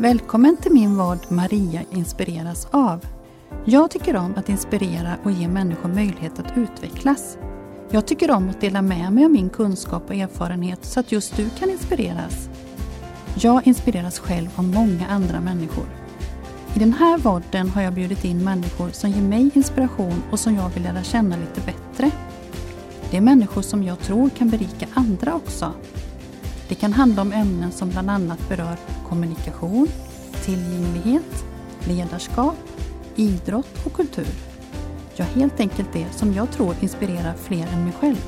Välkommen till min vad Maria inspireras av. Jag tycker om att inspirera och ge människor möjlighet att utvecklas. Jag tycker om att dela med mig av min kunskap och erfarenhet så att just du kan inspireras. Jag inspireras själv av många andra människor. I den här vodden har jag bjudit in människor som ger mig inspiration och som jag vill lära känna lite bättre. Det är människor som jag tror kan berika andra också. Det kan handla om ämnen som bland annat berör kommunikation, tillgänglighet, ledarskap, idrott och kultur. Ja, helt enkelt det som jag tror inspirerar fler än mig själv.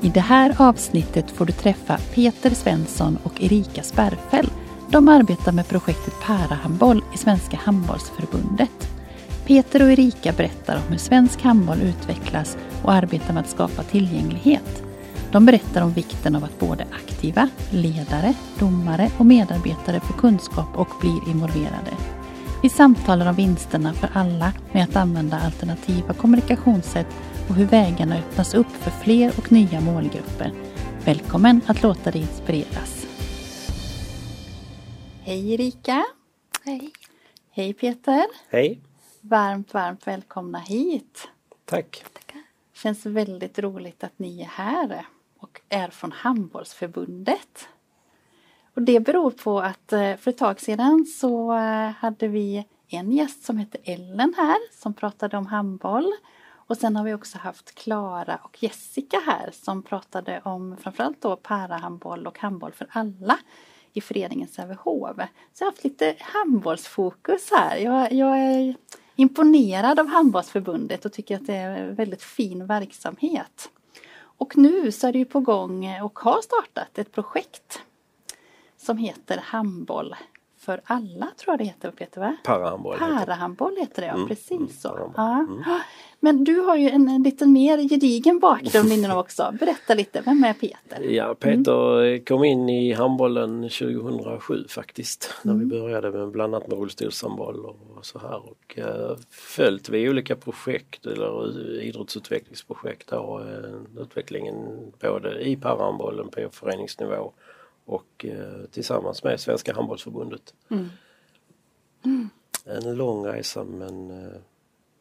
I det här avsnittet får du träffa Peter Svensson och Erika Sperfell. De arbetar med projektet Parahandboll i Svenska Handbollsförbundet. Peter och Erika berättar om hur svensk handboll utvecklas och arbetar med att skapa tillgänglighet. De berättar om vikten av att både aktiva, ledare, domare och medarbetare får kunskap och blir involverade. Vi samtalar om vinsterna för alla med att använda alternativa kommunikationssätt och hur vägarna öppnas upp för fler och nya målgrupper. Välkommen att låta dig inspireras. Hej Erika! Hej! Hej Peter! Hej! Varmt, varmt välkomna hit! Tack! Tackar. Känns väldigt roligt att ni är här och är från Handbollsförbundet. Och det beror på att eh, för ett tag sedan så eh, hade vi en gäst som hette Ellen här som pratade om handboll. Och sen har vi också haft Klara och Jessica här som pratade om framförallt då parahandboll och handboll för alla i föreningen Sävehof. Så jag har haft lite handbollsfokus här. Jag, jag är imponerad av Handbollsförbundet och tycker att det är en väldigt fin verksamhet. Och nu så är det ju på gång och har startat ett projekt som heter Handboll för alla tror jag det heter Peter va? Parahandboll. Parahandboll heter det ja, Mm, precis mm, så. Ja. Men du har ju en, en lite mer gedigen bakgrund innan också. Berätta lite, vem är Peter? Ja, Peter kom in i handbollen 2007 faktiskt. När vi började med bland annat med rullstolshandboll och så här. Och eh, följt vid olika projekt eller idrottsutvecklingsprojekt då, eh, utvecklingen både i parahandbollen på föreningsnivå och eh, tillsammans med Svenska handbollsförbundet. Mm. En lång resa men eh,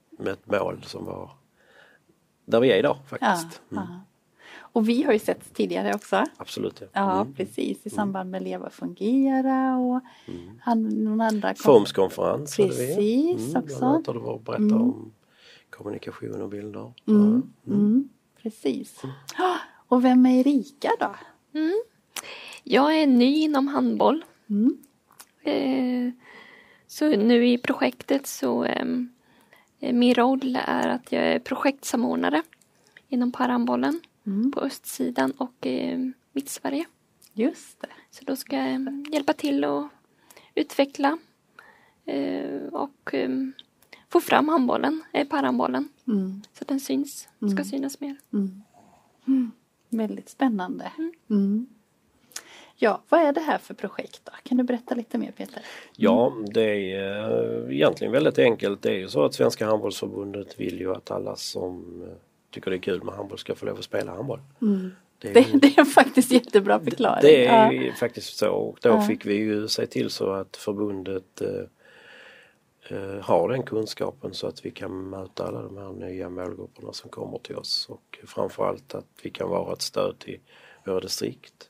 med ett mål som var där vi är idag Ja, faktiskt. Mm. ja. Och vi har ju sett tidigare också. Absolut ja. Ja, Mm. precis i samband med Leva och fungera och han, någon andra FOMS-konferens hade vi. Precis, Mm, också. Bland annat har du varit och berättat Mm. om kommunikation och bilder. Mm, mm, precis. Och vem är Erika då? Mm. Jag är ny inom handboll. Mm. Eh, så nu i projektet så ehm, eh, min roll är att jag är projektsamordnare inom parahandbollen Mm. på östsidan och eh, Mittsverige. Just det. Så då ska jag ehm, hjälpa till att utveckla eh, och ehm, få fram handbollen, eh, parahandbollen Mm. så att den syns, ska synas mer. Mm. Mm. Väldigt spännande. Mm. Ja, vad är det här för projekt då? Kan du berätta lite mer Peter? Ja, det är eh, egentligen väldigt enkelt. Det är ju så att Svenska handbollsförbundet vill ju att alla som eh, tycker det är kul med handboll ska få lov att spela handboll. Det är Det, det är faktiskt jättebra förklaring. Det är ja. faktiskt så och då Ja. fick vi ju se till så att förbundet eh, har den kunskapen så att vi kan möta alla de här nya målgrupperna som kommer till oss och framförallt att vi kan vara ett stöd till våra distrikt.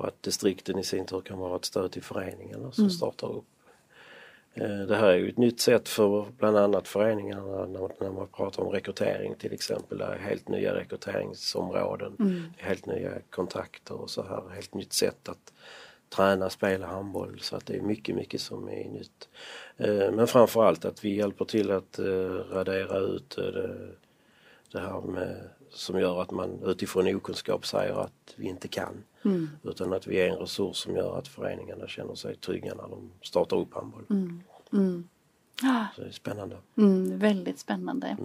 Och att distrikten i sin tur kan vara ett stöd till föreningarna som startar upp. Eh, Det här är ju ett nytt sätt för bland annat föreningarna när, man pratar om rekrytering till exempel. Det är helt nya rekryteringsområden, är helt nya kontakter och så här. Helt nytt sätt att träna, spela handboll så att det är mycket, mycket som är nytt. Eh, Men framförallt att vi hjälper till att eh, radera ut det här med, som gör att man utifrån okunskap säger att vi inte kan. Utan att vi är en resurs som gör att föreningarna känner sig trygga när de startar upp handboll. Ah, Så det är spännande. Mm, väldigt spännande.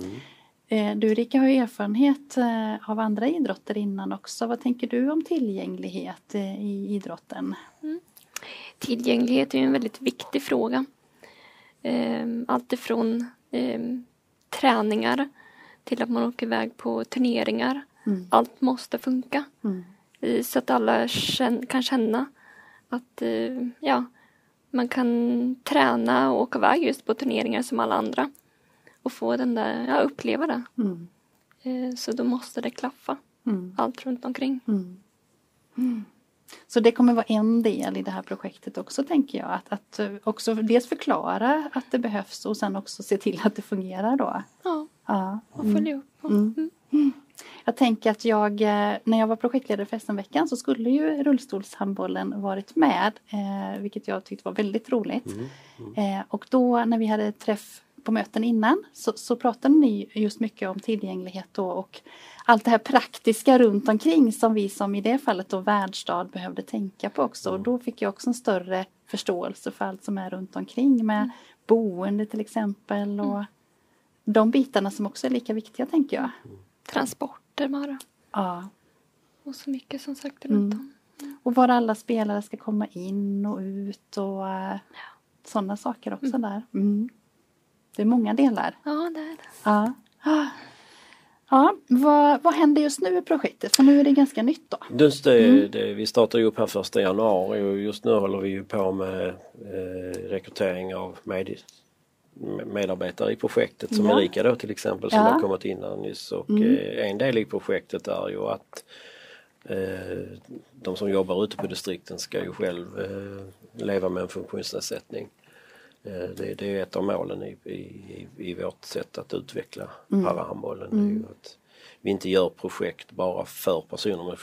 Eh, Du Erika har ju erfarenhet eh, av andra idrotter innan också. Vad tänker du om tillgänglighet eh, i idrotten? Tillgänglighet är ju en väldigt viktig fråga. Ehm, Allt ifrån ehm, träningar till att man åker iväg på turneringar. Allt måste funka. Mm. Så att alla kan känna att eh, ja, man kan träna och åka iväg just på turneringar som alla andra. Och få den där, ja uppleva det. Mm. Eh, så då måste det klaffa. Mm. Allt runt omkring. Mm. Mm. Så det kommer vara en del i det här projektet också tänker jag. Att, att eh, också dels förklara att det behövs och sen också se till att det fungerar då. Ja, Ja. och följa upp. Och, Mm. mm. Jag tänker att jag, eh, när jag var projektledare för SM-veckan så skulle ju rullstolshandbollen varit med. Eh, vilket jag tyckte var väldigt roligt. Eh, och då när vi hade träff på möten innan så, så pratade ni just mycket om tillgänglighet då och allt det här praktiska runt omkring som vi som i det fallet då värdstad behövde tänka på också. Och då fick jag också en större förståelse för allt som är runt omkring med boende till exempel och de bitarna som också är lika viktiga tänker jag. Transporter bara. Ja. Och så mycket som sagt Mm. runt om. Och var alla spelare ska komma in och ut och uh, sådana saker också där. Mm. Det är många delar. Ja, det är det. Ja. Ja, vad, vad händer just nu i projektet? För nu är det ganska nytt då. Just det, det, vi startar ju upp här första januari och just nu håller vi ju på med eh, rekrytering av med, medarbetare i projektet som Ja. Erika då till exempel som Ja. har kommit in här nyss. Och Mm. eh, en del i projektet är ju att eh, de som jobbar ute på distrikten ska ju själv eh, leva med en funktionsnedsättning. Det, det är ett av målen i, i, i vårt sätt att utveckla parahandbollen. Det är ju att vi inte gör projekt bara för personer med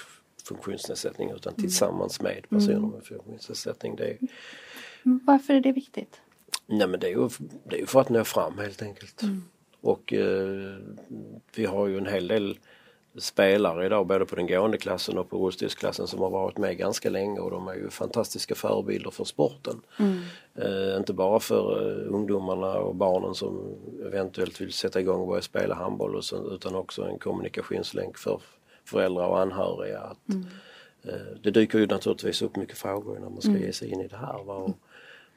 funktionsnedsättning utan tillsammans med personer med funktionsnedsättning. Det är, Mm, Varför är det viktigt? Nej men det är ju det är ju för att nå fram helt enkelt. Och eh, vi har ju en hel del spelare idag både på den gående klassen och på rullstolsklassen som har varit med ganska länge och de är ju fantastiska förebilder för sporten. Eh, inte bara för eh, ungdomarna och barnen som eventuellt vill sätta igång och börja spela handboll och så, utan också en kommunikationslänk för föräldrar och anhöriga. Att, eh, det dyker ju naturligtvis upp mycket frågor när man ska ge sig in i det här. Va? Och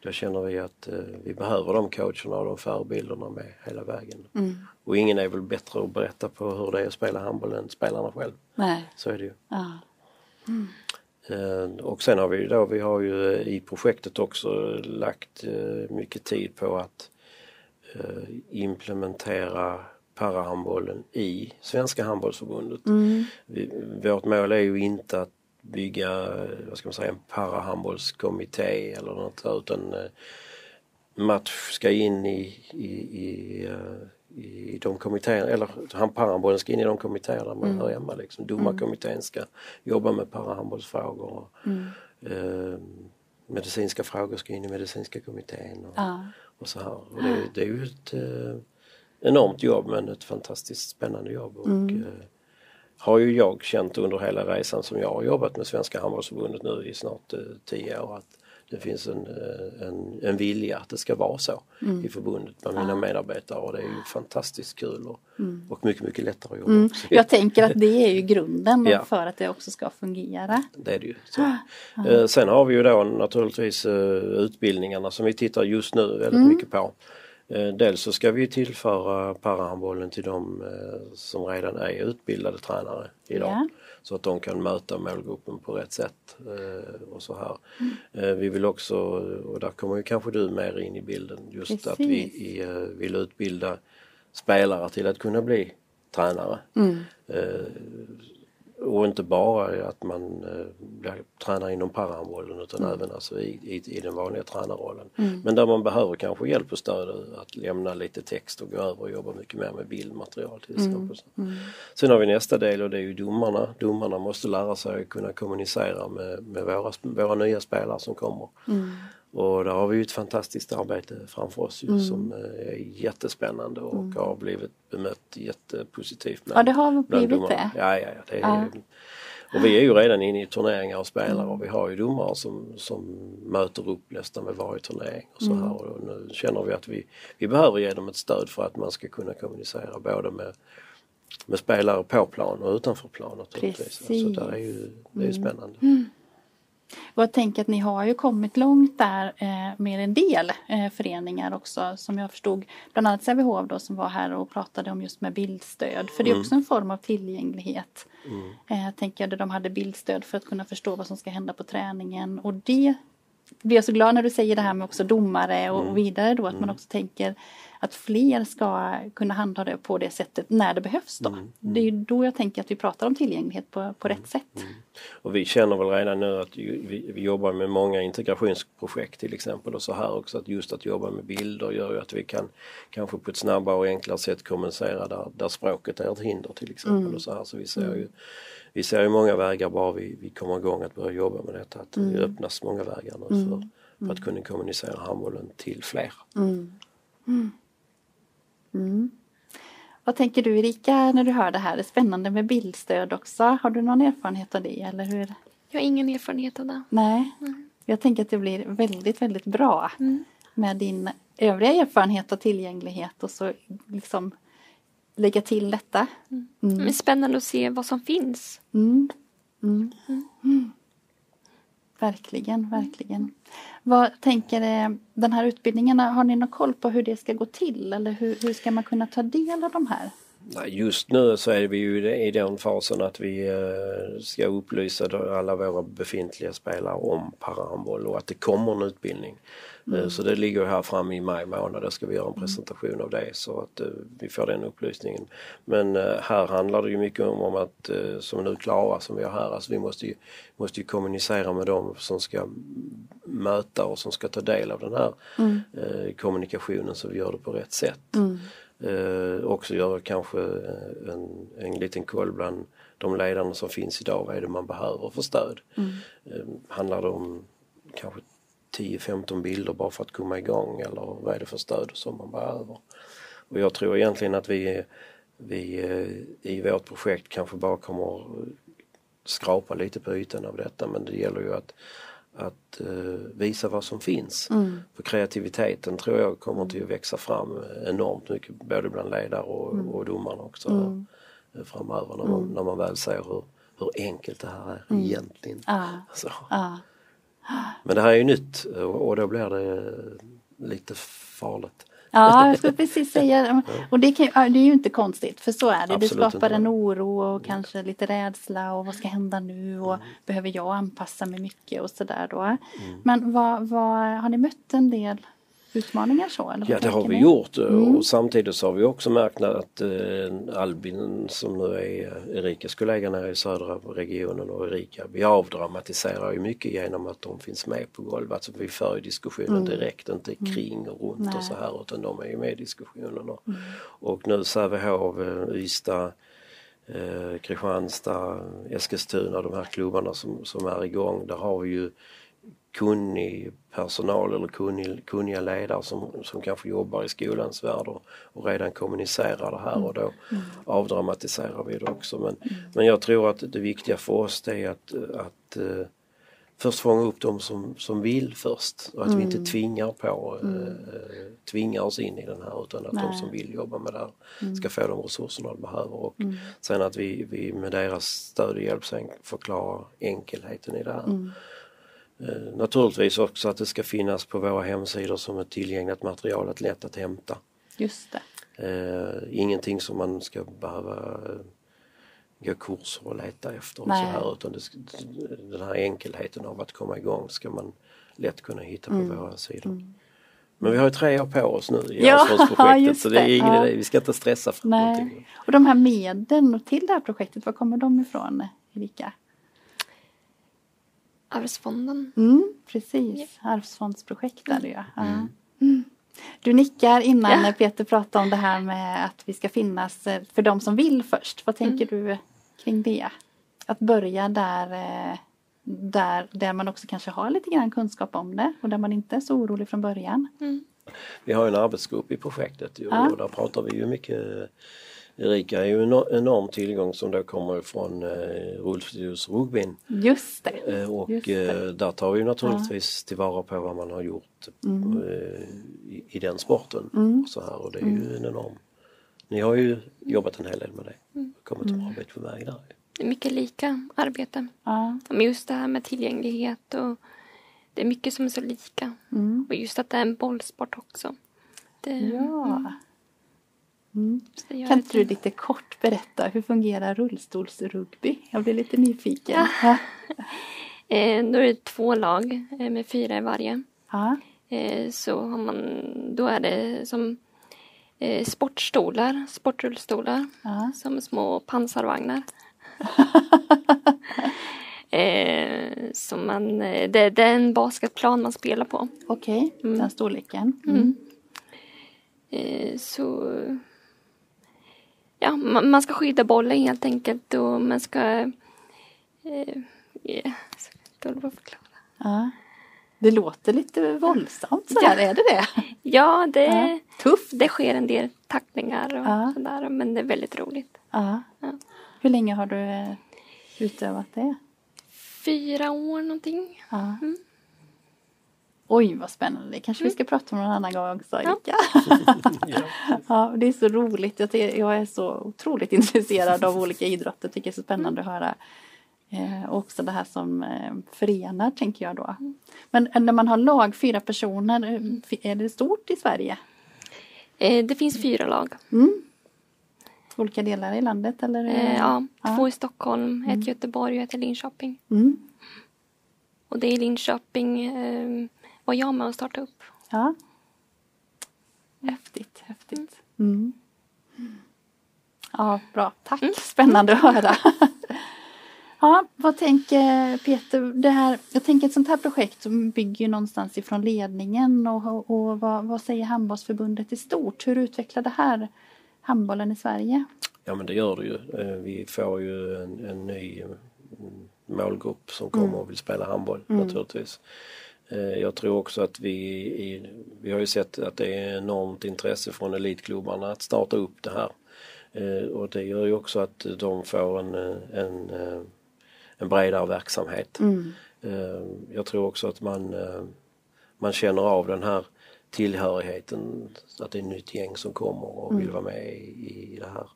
då känner vi att eh, vi behöver de coacherna och de förebilderna med hela vägen. Och ingen är väl bättre att berätta på hur det är att spela handboll än spelarna själv. Nej. Så är det ju. Ja. Eh, Och sen har vi då, vi har ju eh, i projektet också lagt eh, mycket tid på att eh, implementera parahandbollen i Svenska handbollsförbundet. Vi, vårt mål är ju inte att bygga, vad ska man säga, en parahandbollskommitté eller något där, utan eh, match ska in i, i, i, eh, i de kommittéer, eller han- parahandbollen ska in i de kommittéer där man hör hemma. Liksom. Domarkommittén ska jobba med parahandbollsfrågor. Och, eh, medicinska frågor ska in i medicinska kommittén. Och, Ja. och så här. Och det, det är ju ett eh, enormt jobb men ett fantastiskt spännande jobb. Och, eh, har ju jag känt under hela resan som jag har jobbat med Svenska handbollsförbundet nu i snart eh, tio år att det finns en, eh, en, en vilja att det ska vara så i förbundet bland mina medarbetare och det är ju fantastiskt kul och, och mycket, mycket lättare att jobba Mm. Jag tänker att det är ju grunden Ja. för att det också ska fungera. Det är det ju. Så. Eh, sen har vi ju då naturligtvis eh, utbildningarna som vi tittar just nu väldigt mycket på. Eh, dels så ska vi tillföra parahandbollen till de eh, som redan är utbildade tränare idag. Ja. Så att de kan möta målgruppen på rätt sätt. Eh, och så här. Eh, vi vill också, och där kommer ju kanske du mer in i bilden, just att vi Precis. i, eh, vill utbilda spelare till att kunna bli tränare. Eh, och inte bara att man eh, blir tränare inom parahandbollen utan även alltså i, i, i den vanliga tränarrollen. Men där man behöver kanske hjälp och stöd att lämna lite text och gå över och jobba mycket mer med bildmaterial till exempel. Sen har vi nästa del och det är ju domarna. Domarna måste lära sig att kunna kommunicera med, med våra, våra nya spelare som kommer. Och där har vi ett fantastiskt arbete framför oss ju, som eh, är jättespännande och har blivit bemött jättepositivt. Ja, det har bland blivit det. Ja, ja, ja. Det är, Ja. Och vi är ju redan inne i turneringar och spelar och vi har ju domare som, som möter upp nästan med varje turnering. Och så Mm. här. Och nu känner vi att vi, vi behöver ge dem ett stöd för att man ska kunna kommunicera både med, med spelare på plan och utanför plan naturligtvis. Så Precis. Mm. där är ju, det är ju spännande. Och jag tänker att ni har ju kommit långt där eh, med en del eh, föreningar också som jag förstod. Bland annat Sävehof då som var här och pratade om just med bildstöd. För det är Mm. också en form av tillgänglighet. Mm. Eh, tänker jag där de hade bildstöd för att kunna förstå vad som ska hända på träningen. Och det blir jag så glad när du säger det här med också domare och, Mm. och vidare då att man också tänker att fler ska kunna handha det på det sättet när det behövs då. Mm. Det är ju då jag tänker att vi pratar om tillgänglighet på, på rätt sätt. Och vi känner väl redan nu att vi, vi jobbar med många integrationsprojekt till exempel och så här också att just att jobba med bilder gör ju att vi kan kanske på ett snabbare och enklare sätt kommunicera där, där språket är ett hinder till exempel och så här. Så vi ser ju vi ser ju många vägar bara vi, vi kommer igång att börja jobba med detta. Att det öppnas många vägar nu för, för att kunna kommunicera handbollen till fler. Vad tänker du Erika när du hör det här? Det är spännande med bildstöd också. Har du någon erfarenhet av det eller hur? Jag har ingen erfarenhet av det. Nej. Jag tänker att det blir väldigt, väldigt bra Mm. med din övriga erfarenhet av tillgänglighet och så liksom lägga till detta. Men det är spännande att se vad som finns. Mm. Mm. Mm. Verkligen, verkligen. Vad tänker eh, den här utbildningen, har ni någon koll på hur det ska gå till eller hur, hur ska man kunna ta del av de här? Just nu så är vi ju i den fasen att vi eh, ska upplysa alla våra befintliga spelare om parahandboll och att det kommer en utbildning. Eh, Så det ligger här framme i maj månad, då ska vi göra en presentation av det så att eh, vi får den upplysningen. Men här handlar det ju mycket om, att, som nu Klara som vi har här, alltså vi måste ju, måste ju kommunicera med dem som ska möta och som ska ta del av den här eh, kommunikationen så vi gör det på rätt sätt. Eh, också göra kanske eh, en, en liten koll bland de ledarna som finns idag. Vad är det man behöver för stöd? Eh, handlar det om kanske 10-15 bilder bara för att komma igång eller vad är det för stöd som man behöver? Och jag tror egentligen att vi, vi eh, i vårt projekt kanske bara kommer skrapa lite på ytan av detta men det gäller ju att, att eh, visa vad som finns. För kreativiteten tror jag kommer till att växa fram enormt mycket både bland ledare och, och domarna också eh, framöver när man, när man väl ser hur, hur enkelt det här är egentligen. Ja. Så. Ja. Men det här är ju nytt och, och då blir det lite farligt. Ja, jag skulle precis säga Och det, kan, det är ju inte konstigt för så är det. Det Absolut skapar inte. en oro och kanske lite rädsla och vad ska hända nu och Mm. behöver jag anpassa mig mycket och sådär då. Mm. Men vad, vad, har ni mött en del utmaningar så? Eller Ja det har vi ni? gjort och samtidigt så har vi också märkt att eh, Albin som nu är eh, Erikas kollega nere i södra regionen och Erika, vi avdramatiserar ju mycket genom att de finns med på golvet. Alltså vi för ju diskussionen direkt, inte kring och runt Nej. och så här utan de är ju med i diskussionen. Och, och nu Sävehof, eh, Ystad, eh, Kristianstad, Eskilstuna, de här klubbarna som, som är igång, där har vi ju kunnig personal eller kunnig, kunniga ledare som, som kanske jobbar i skolans värld och, och redan kommunicerar det här och då avdramatiserar vi det också. Men, men jag tror att det viktiga för oss det är att, att eh, först fånga upp de som, som vill först. Och att vi inte tvingar på, eh, tvingar oss in i den här utan att de Nej. som vill jobba med det här ska få de resurserna de behöver. Och sen att vi, vi med deras stöd och hjälp sen förklarar enkelheten i det här. Eh, Naturligtvis också att det ska finnas på våra hemsidor som ett tillgängligt material, att lätt att hämta. Just det. Eh, ingenting som man ska behöva eh, gå kurser och leta efter och så här utan det, den här enkelheten av att komma igång ska man lätt kunna hitta på våra sidor. Men vi har ju tre år på oss nu i Ja, just så det är ingen Ja. idé, vi ska inte stressa för någonting. Nej. Och de här medlen till det här projektet, var kommer de ifrån Erika? Arvsfonden. Mm, precis, arvsfondsprojekt är det ju. Ja. Mm. Du nickar innan Ja. Peter pratade om det här med att vi ska finnas eh, för de som vill först. Vad tänker du kring det? Att börja där, eh, där, där man också kanske har lite grann kunskap om det och där man inte är så orolig från början. Vi har ju en arbetsgrupp i projektet ju, Ja. och där pratar vi ju mycket Erika är ju en enorm- tillgång som då kommer från eh, Rullstudios rugbyn. Just det. Eh, och Just det. eh, där tar vi naturligtvis tillvara på vad man har gjort Mm. eh, i, i den sporten. Och, så här, och det är ju Mm. en enorm... Ni har ju jobbat en hel del med det. Mm. Kommit en bra bit på väg där. det är mycket lika arbete. Ja. Men just det här med tillgänglighet och det är mycket som är så lika. Mm. Och just att det är en bollsport också. Det, ja. Mm. Kan inte du lite kort berätta hur fungerar rullstolsrugby? Jag blir lite nyfiken. Ja. Eh, då är det två lag eh, med fyra i varje. Ja. Eh, så har man, då är det som eh, sportstolar, sportrullstolar, Ja. som små pansarvagnar. eh, som man, eh, det, det är en basketplan man spelar på. Okej, Mm. den storleken. Mm. Eh, så ja, man, man ska skydda bollen helt enkelt och man ska eh, yeah, på att förklara. Ja. Det låter lite våldsamt sådär, är det det? Ja, det, Ja. Tufft. det sker en del tacklingar och Ja. sådär men det är väldigt roligt. Ja. Ja. Hur länge har du eh, utövat det? Fyra år någonting. Ja. Mm. Oj, vad spännande. Det kanske vi ska prata om någon annan gång också, Ja. Erika. Ja. Ja, det är så roligt. Jag, är så otroligt intresserad av olika idrotter. Tycker det är så spännande att höra. Eh, och också det här som eh, förenar, tänker jag då. Men eh, när man har lag, fyra personer, eh, fi- är det stort i Sverige? Eh, det finns fyra lag. Mm. Olika delar i landet eller? Eh, ja, ja. Två i Stockholm, ett i Göteborg och ett i Linköping. Mm. Och det är i Linköping eh, var jag med och startade upp. Ja. Häftigt, häftigt. Mm. Ja, bra. Tack. Spännande att höra. Ja, vad tänker Peter? Det här, jag tänker ett sånt här projekt som bygger någonstans ifrån ledningen och, och vad, vad säger handbollsförbundet i stort? Hur utvecklar det här handbollen i Sverige? Ja men det gör det ju. Eh, Vi får ju en, en ny mm, målgrupp som kommer och vill spela handboll naturligtvis. Eh, Jag tror också att vi, vi har ju sett att det är enormt intresse från elitklubbarna att starta upp det här. Eh, Och det gör ju också att de får en, eh, en, en bredare verksamhet. Eh, Jag tror också att man, man känner av den här tillhörigheten, att det är ett nytt gäng som kommer och vill vara med i, i det här.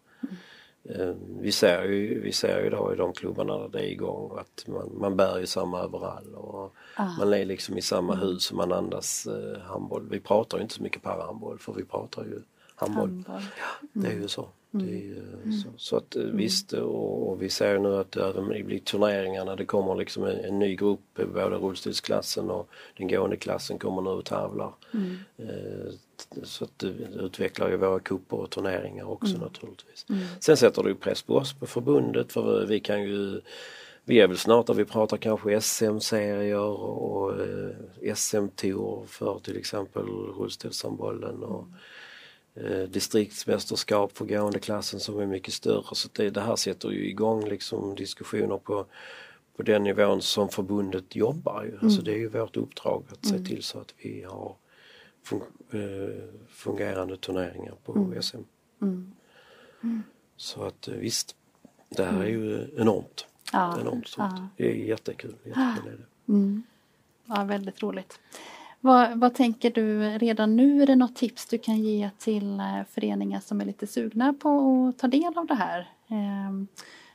Eh, Vi ser ju, vi ser ju då i de klubbarna där det är igång att man, man bär ju samma överall och man är liksom i samma hus och man andas eh, handboll. Vi pratar ju inte så mycket parahandboll för vi pratar ju handboll. Handboll. Det är ju så. Det är ju, så, så att eh, visst och, och vi ser nu att även i blir turneringarna det kommer liksom en, en ny grupp, eh, både rullstolsklassen och den gående klassen kommer nu och tävlar. Eh, t- så att det utvecklar ju våra kupper och turneringar också naturligtvis. Sen sätter det ju press på oss på förbundet för vi kan ju vi är väl snart där vi pratar kanske SM-serier och eh, SM-tour för till exempel rullstolshandbollen och eh, distriktsmästerskap för gående klassen som är mycket större. Så det, det här sätter ju igång liksom diskussioner på, på den nivån som förbundet jobbar. Ju. Alltså det är ju vårt uppdrag att se till så att vi har fun, eh, fungerande turneringar på SM. Så att eh, visst, det här är ju enormt. Ja, enormt stort. ja. Det är jättekul. jättekul är det. Mm. Ja, väldigt roligt. Vad, vad tänker du redan nu? Är det något tips du kan ge till eh, föreningar som är lite sugna på att ta del av det här? Ehm,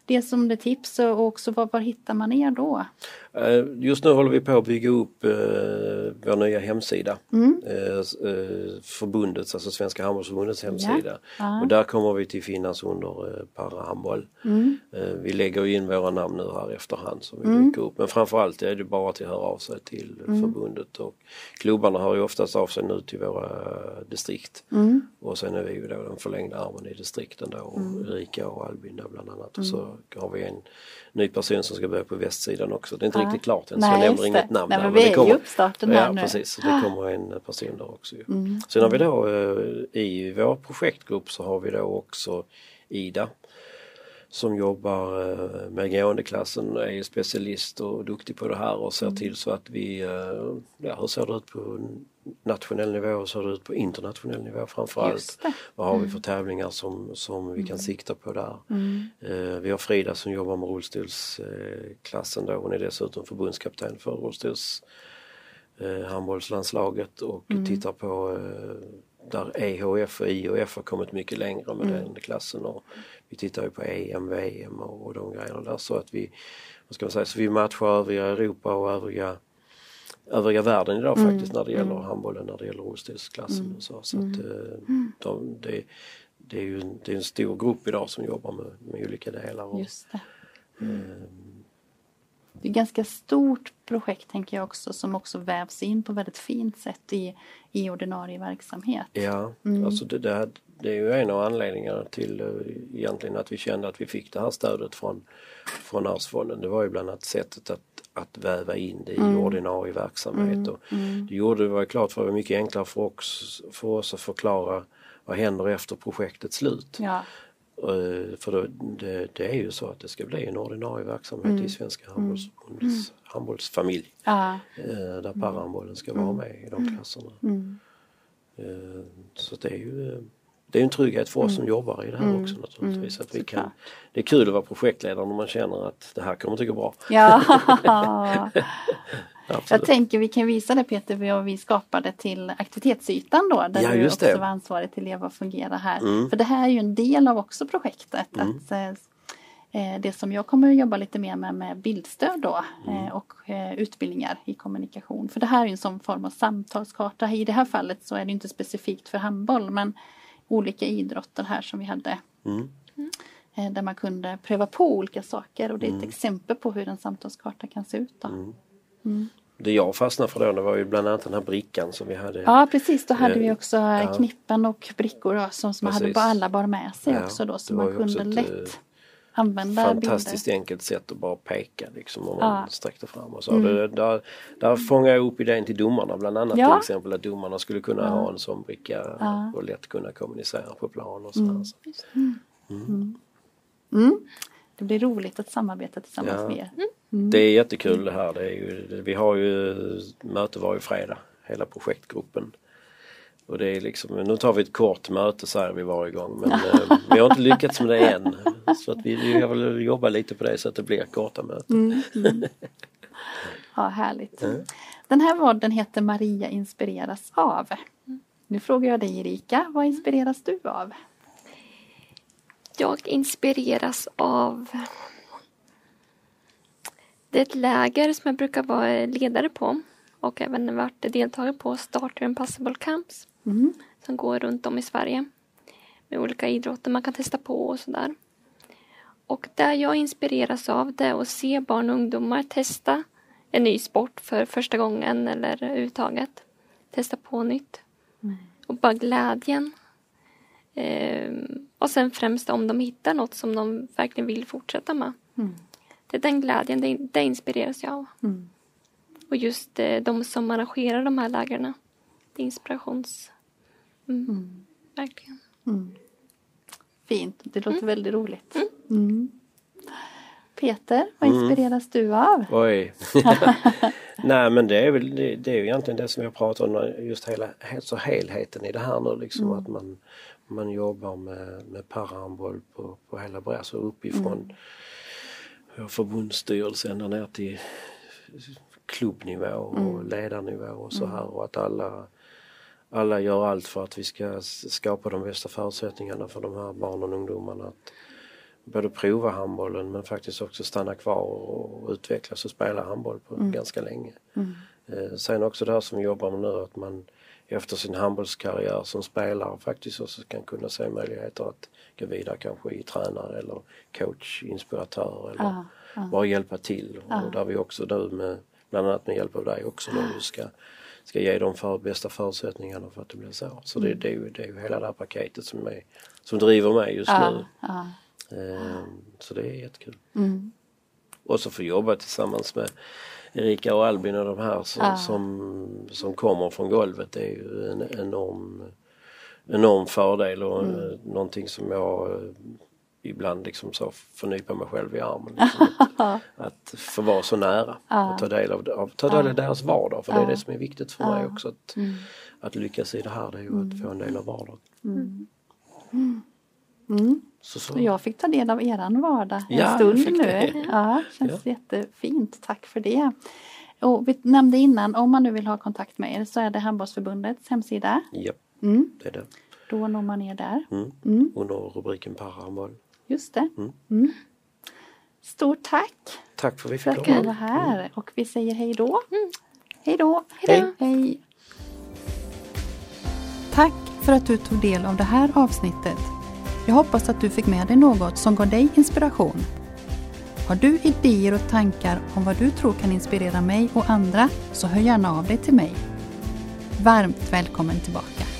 det som det tips och också var, var hittar man er då? Eh, Just nu håller vi på att bygga upp eh, vår nya hemsida. Mm. Eh, eh, förbundets, alltså Svenska handbollsförbundets hemsida. Ja. Och där kommer vi till finnas under eh, parahandboll. Mm. Vi lägger in våra namn nu här efterhand som vi dyker upp. Men framförallt är det bara att höra av sig till Mm. förbundet. Och klubbarna hör ju oftast av sig nu till våra distrikt. Mm. Och sen är vi ju då den förlängda armen i distrikten då, och Erika och Albin då bland annat. Och så har vi en ny person som ska börja på västsidan också. Det är inte Ja. riktigt klart än så jag nämner inget det. namn Nej, där. men men vi det är kommer- i uppstarten här ja, nu. precis. Så det kommer en person där också. Ju. Sen har vi då eh, i vår projektgrupp så har vi då också Ida som jobbar eh, med gåendeklassen, är specialist och duktig på det här och ser till så att vi, eh, ja hur ser det ut på nationell nivå och hur ser det ut på internationell nivå framförallt. Vad har vi för tävlingar som, som vi kan sikta på där. Eh, vi har Frida som jobbar med rullstolsklassen då, hon är dessutom förbundskapten för rullstols eh, handbollslandslaget och tittar på eh, där EHF och IHF har kommit mycket längre med den klassen och vi tittar ju på EM, VM och, och de grejerna där. Så att vi, vad ska man säga, så vi matchar övriga Europa och övriga övriga världen idag Mm, faktiskt när det gäller mm. handbollen, när det gäller rullstolsklassen Mm, och så. så mm. att, eh, de, det, det är ju en, det är en stor grupp idag som jobbar med, med olika delar. Och, det. eh, Det är ett ganska stort projekt tänker jag också som också vävs in på väldigt fint sätt i, i ordinarie verksamhet. Ja, Mm. alltså det, där, det är ju en av anledningarna till eh, egentligen att vi kände att vi fick det här stödet från, från Arvsfonden. Det var ju bland annat sättet att, att väva in det i Mm. ordinarie verksamhet. Mm, Och mm, det gjorde det var klart för det mycket enklare för oss, för oss att förklara vad händer efter projektets slut. ja. Eh, För då, det, det är ju så att det ska bli en ordinarie verksamhet Mm. i Svenska handbollsförbundets handbollsfamilj. Ja. eh, Där parahandbollen ska vara med i de klasserna. Mm. Eh, Så det är ju det är en trygghet för oss som jobbar i det här Mm. också naturligtvis. Mm, Att vi kan, såklart. det är kul att vara projektledare när man känner att det här kommer inte gå bra. Ja. Jag tänker vi kan visa det Peter vad vi skapade till aktivitetsytan då där Ja, du också det. var ansvarig till Leva och fungera här. Mm. För det här är ju en del av också projektet. Mm. Att, eh, det som jag kommer att jobba lite mer med med bildstöd då Mm. eh, och eh, utbildningar i kommunikation. För det här är en sån form av samtalskarta. I det här fallet så är det inte specifikt för handboll men olika idrotter här som vi hade Mm. eh, där man kunde pröva på olika saker och det är ett Mm. exempel på hur en samtalskarta kan se ut. Då. Mm. Mm. Det jag fastnade för då det var ju bland annat den här brickan som vi hade. Ja precis, då hade Eh, vi också ja. knippen och brickor då, som, som hade Precis. bara alla bar med sig Ja, också då så man kunde lätt eh, använda Fantastiskt bilder. enkelt sätt att bara peka liksom om Ja. man sträckte fram och så. Mm. Det, där, där fångade jag upp idén till domarna bland annat Ja. till exempel att domarna skulle kunna Ja. ha en sån bricka Ja. och lätt kunna kommunicera på plan och sådär. Mm. Så. Mm. Det blir roligt att samarbeta tillsammans Ja. med er. Mm. Det är jättekul det här. Det är ju, vi har ju möte varje fredag, hela projektgruppen. Och det är liksom, nu tar vi ett kort möte säger vi varje gång men eh, vi har inte lyckats med det än. Så att vi, vi har väl jobba lite på det så att det blir korta möten. Mm. Mm. Ja, härligt. Mm. Den här podden heter Maria inspireras av. Nu frågar jag dig Erika, vad inspireras du av? Jag inspireras av det är ett läger som jag brukar vara ledare på och även varit deltagare på Starter Impossible Camps Mm. som går runt om i Sverige med olika idrotter man kan testa på och sådär. Och det jag inspireras av det är att se barn och ungdomar testa en ny sport för första gången eller överhuvudtaget. Testa på nytt. Mm. Och bara glädjen. Ehm, och sen främst om de hittar något som de verkligen vill fortsätta med. Mm. Det är den glädjen, det, det inspireras jag av. Mm. Och just eh, de som arrangerar de här lägren. Det är inspirations... Mm, Mm. Verkligen. Mm. Fint, det låter väldigt roligt. Mm. Mm. Peter, vad Mm. inspireras du av? Oj! Nej men det är väl det, det är ju egentligen det som jag pratar om, just hela så helheten i det här nu liksom Mm. att man, man jobbar med, med parahandboll på, på hela bredden, så uppifrån mm. förbundsstyrelse ända ner till klubbnivå och Mm. ledarnivå och så här och att alla alla gör allt för att vi ska skapa de bästa förutsättningarna för de här barnen och ungdomarna att både prova handbollen men faktiskt också stanna kvar och utvecklas och spela handboll på Mm. ganska länge. Mm. Eh, sen också det här som vi jobbar med nu att man efter sin handbollskarriär som spelare faktiskt också kan kunna se möjligheter att gå vidare kanske i tränare eller coach, inspiratör eller Ja, ja. bara hjälpa till. Ja. Och där vi också nu med, bland annat med hjälp av dig också nu ska, ska ge de för, bästa förutsättningarna för att det blir så. Så det, det, är ju, det är ju hela det här paketet som, är, som driver mig just Ja, nu. ja. Eh, så det är jättekul. Mm. Och så få jobba tillsammans med Erika och Albin och de här som, Ja. som, som kommer från golvet. Det är ju en enorm, enorm fördel och Mm. eh, någonting som jag eh, ibland liksom så förnypar mig själv i armen. Liksom, att, att få vara så nära Ja. och ta del av, av, ta del av Ja. deras vardag. För det är Ja. det som är viktigt för Ja. mig också. Att, Mm. att lyckas i det här det är ju att få en del av vardagen. Mm. Mm. Så, så. Och jag fick ta del av eran vardag en Ja, stund jag fick nu. det. Ja, känns jättefint. Tack för det. Och vi nämnde innan, om man nu vill ha kontakt med er så är det Handbollsförbundets hemsida. Japp, Mm. det är det. Då når man er där. Mm. Mm. Under rubriken parahandboll. Just det. Mm. Mm. Stort tack Tack för att vi fick komma. var här och vi säger hej då. Hej då. Hej då. Hej. Tack för att du tog del av det här avsnittet. Jag hoppas att du fick med dig något som gav dig inspiration. Har du idéer och tankar om vad du tror kan inspirera mig och andra så hör gärna av dig till mig. Varmt välkommen tillbaka.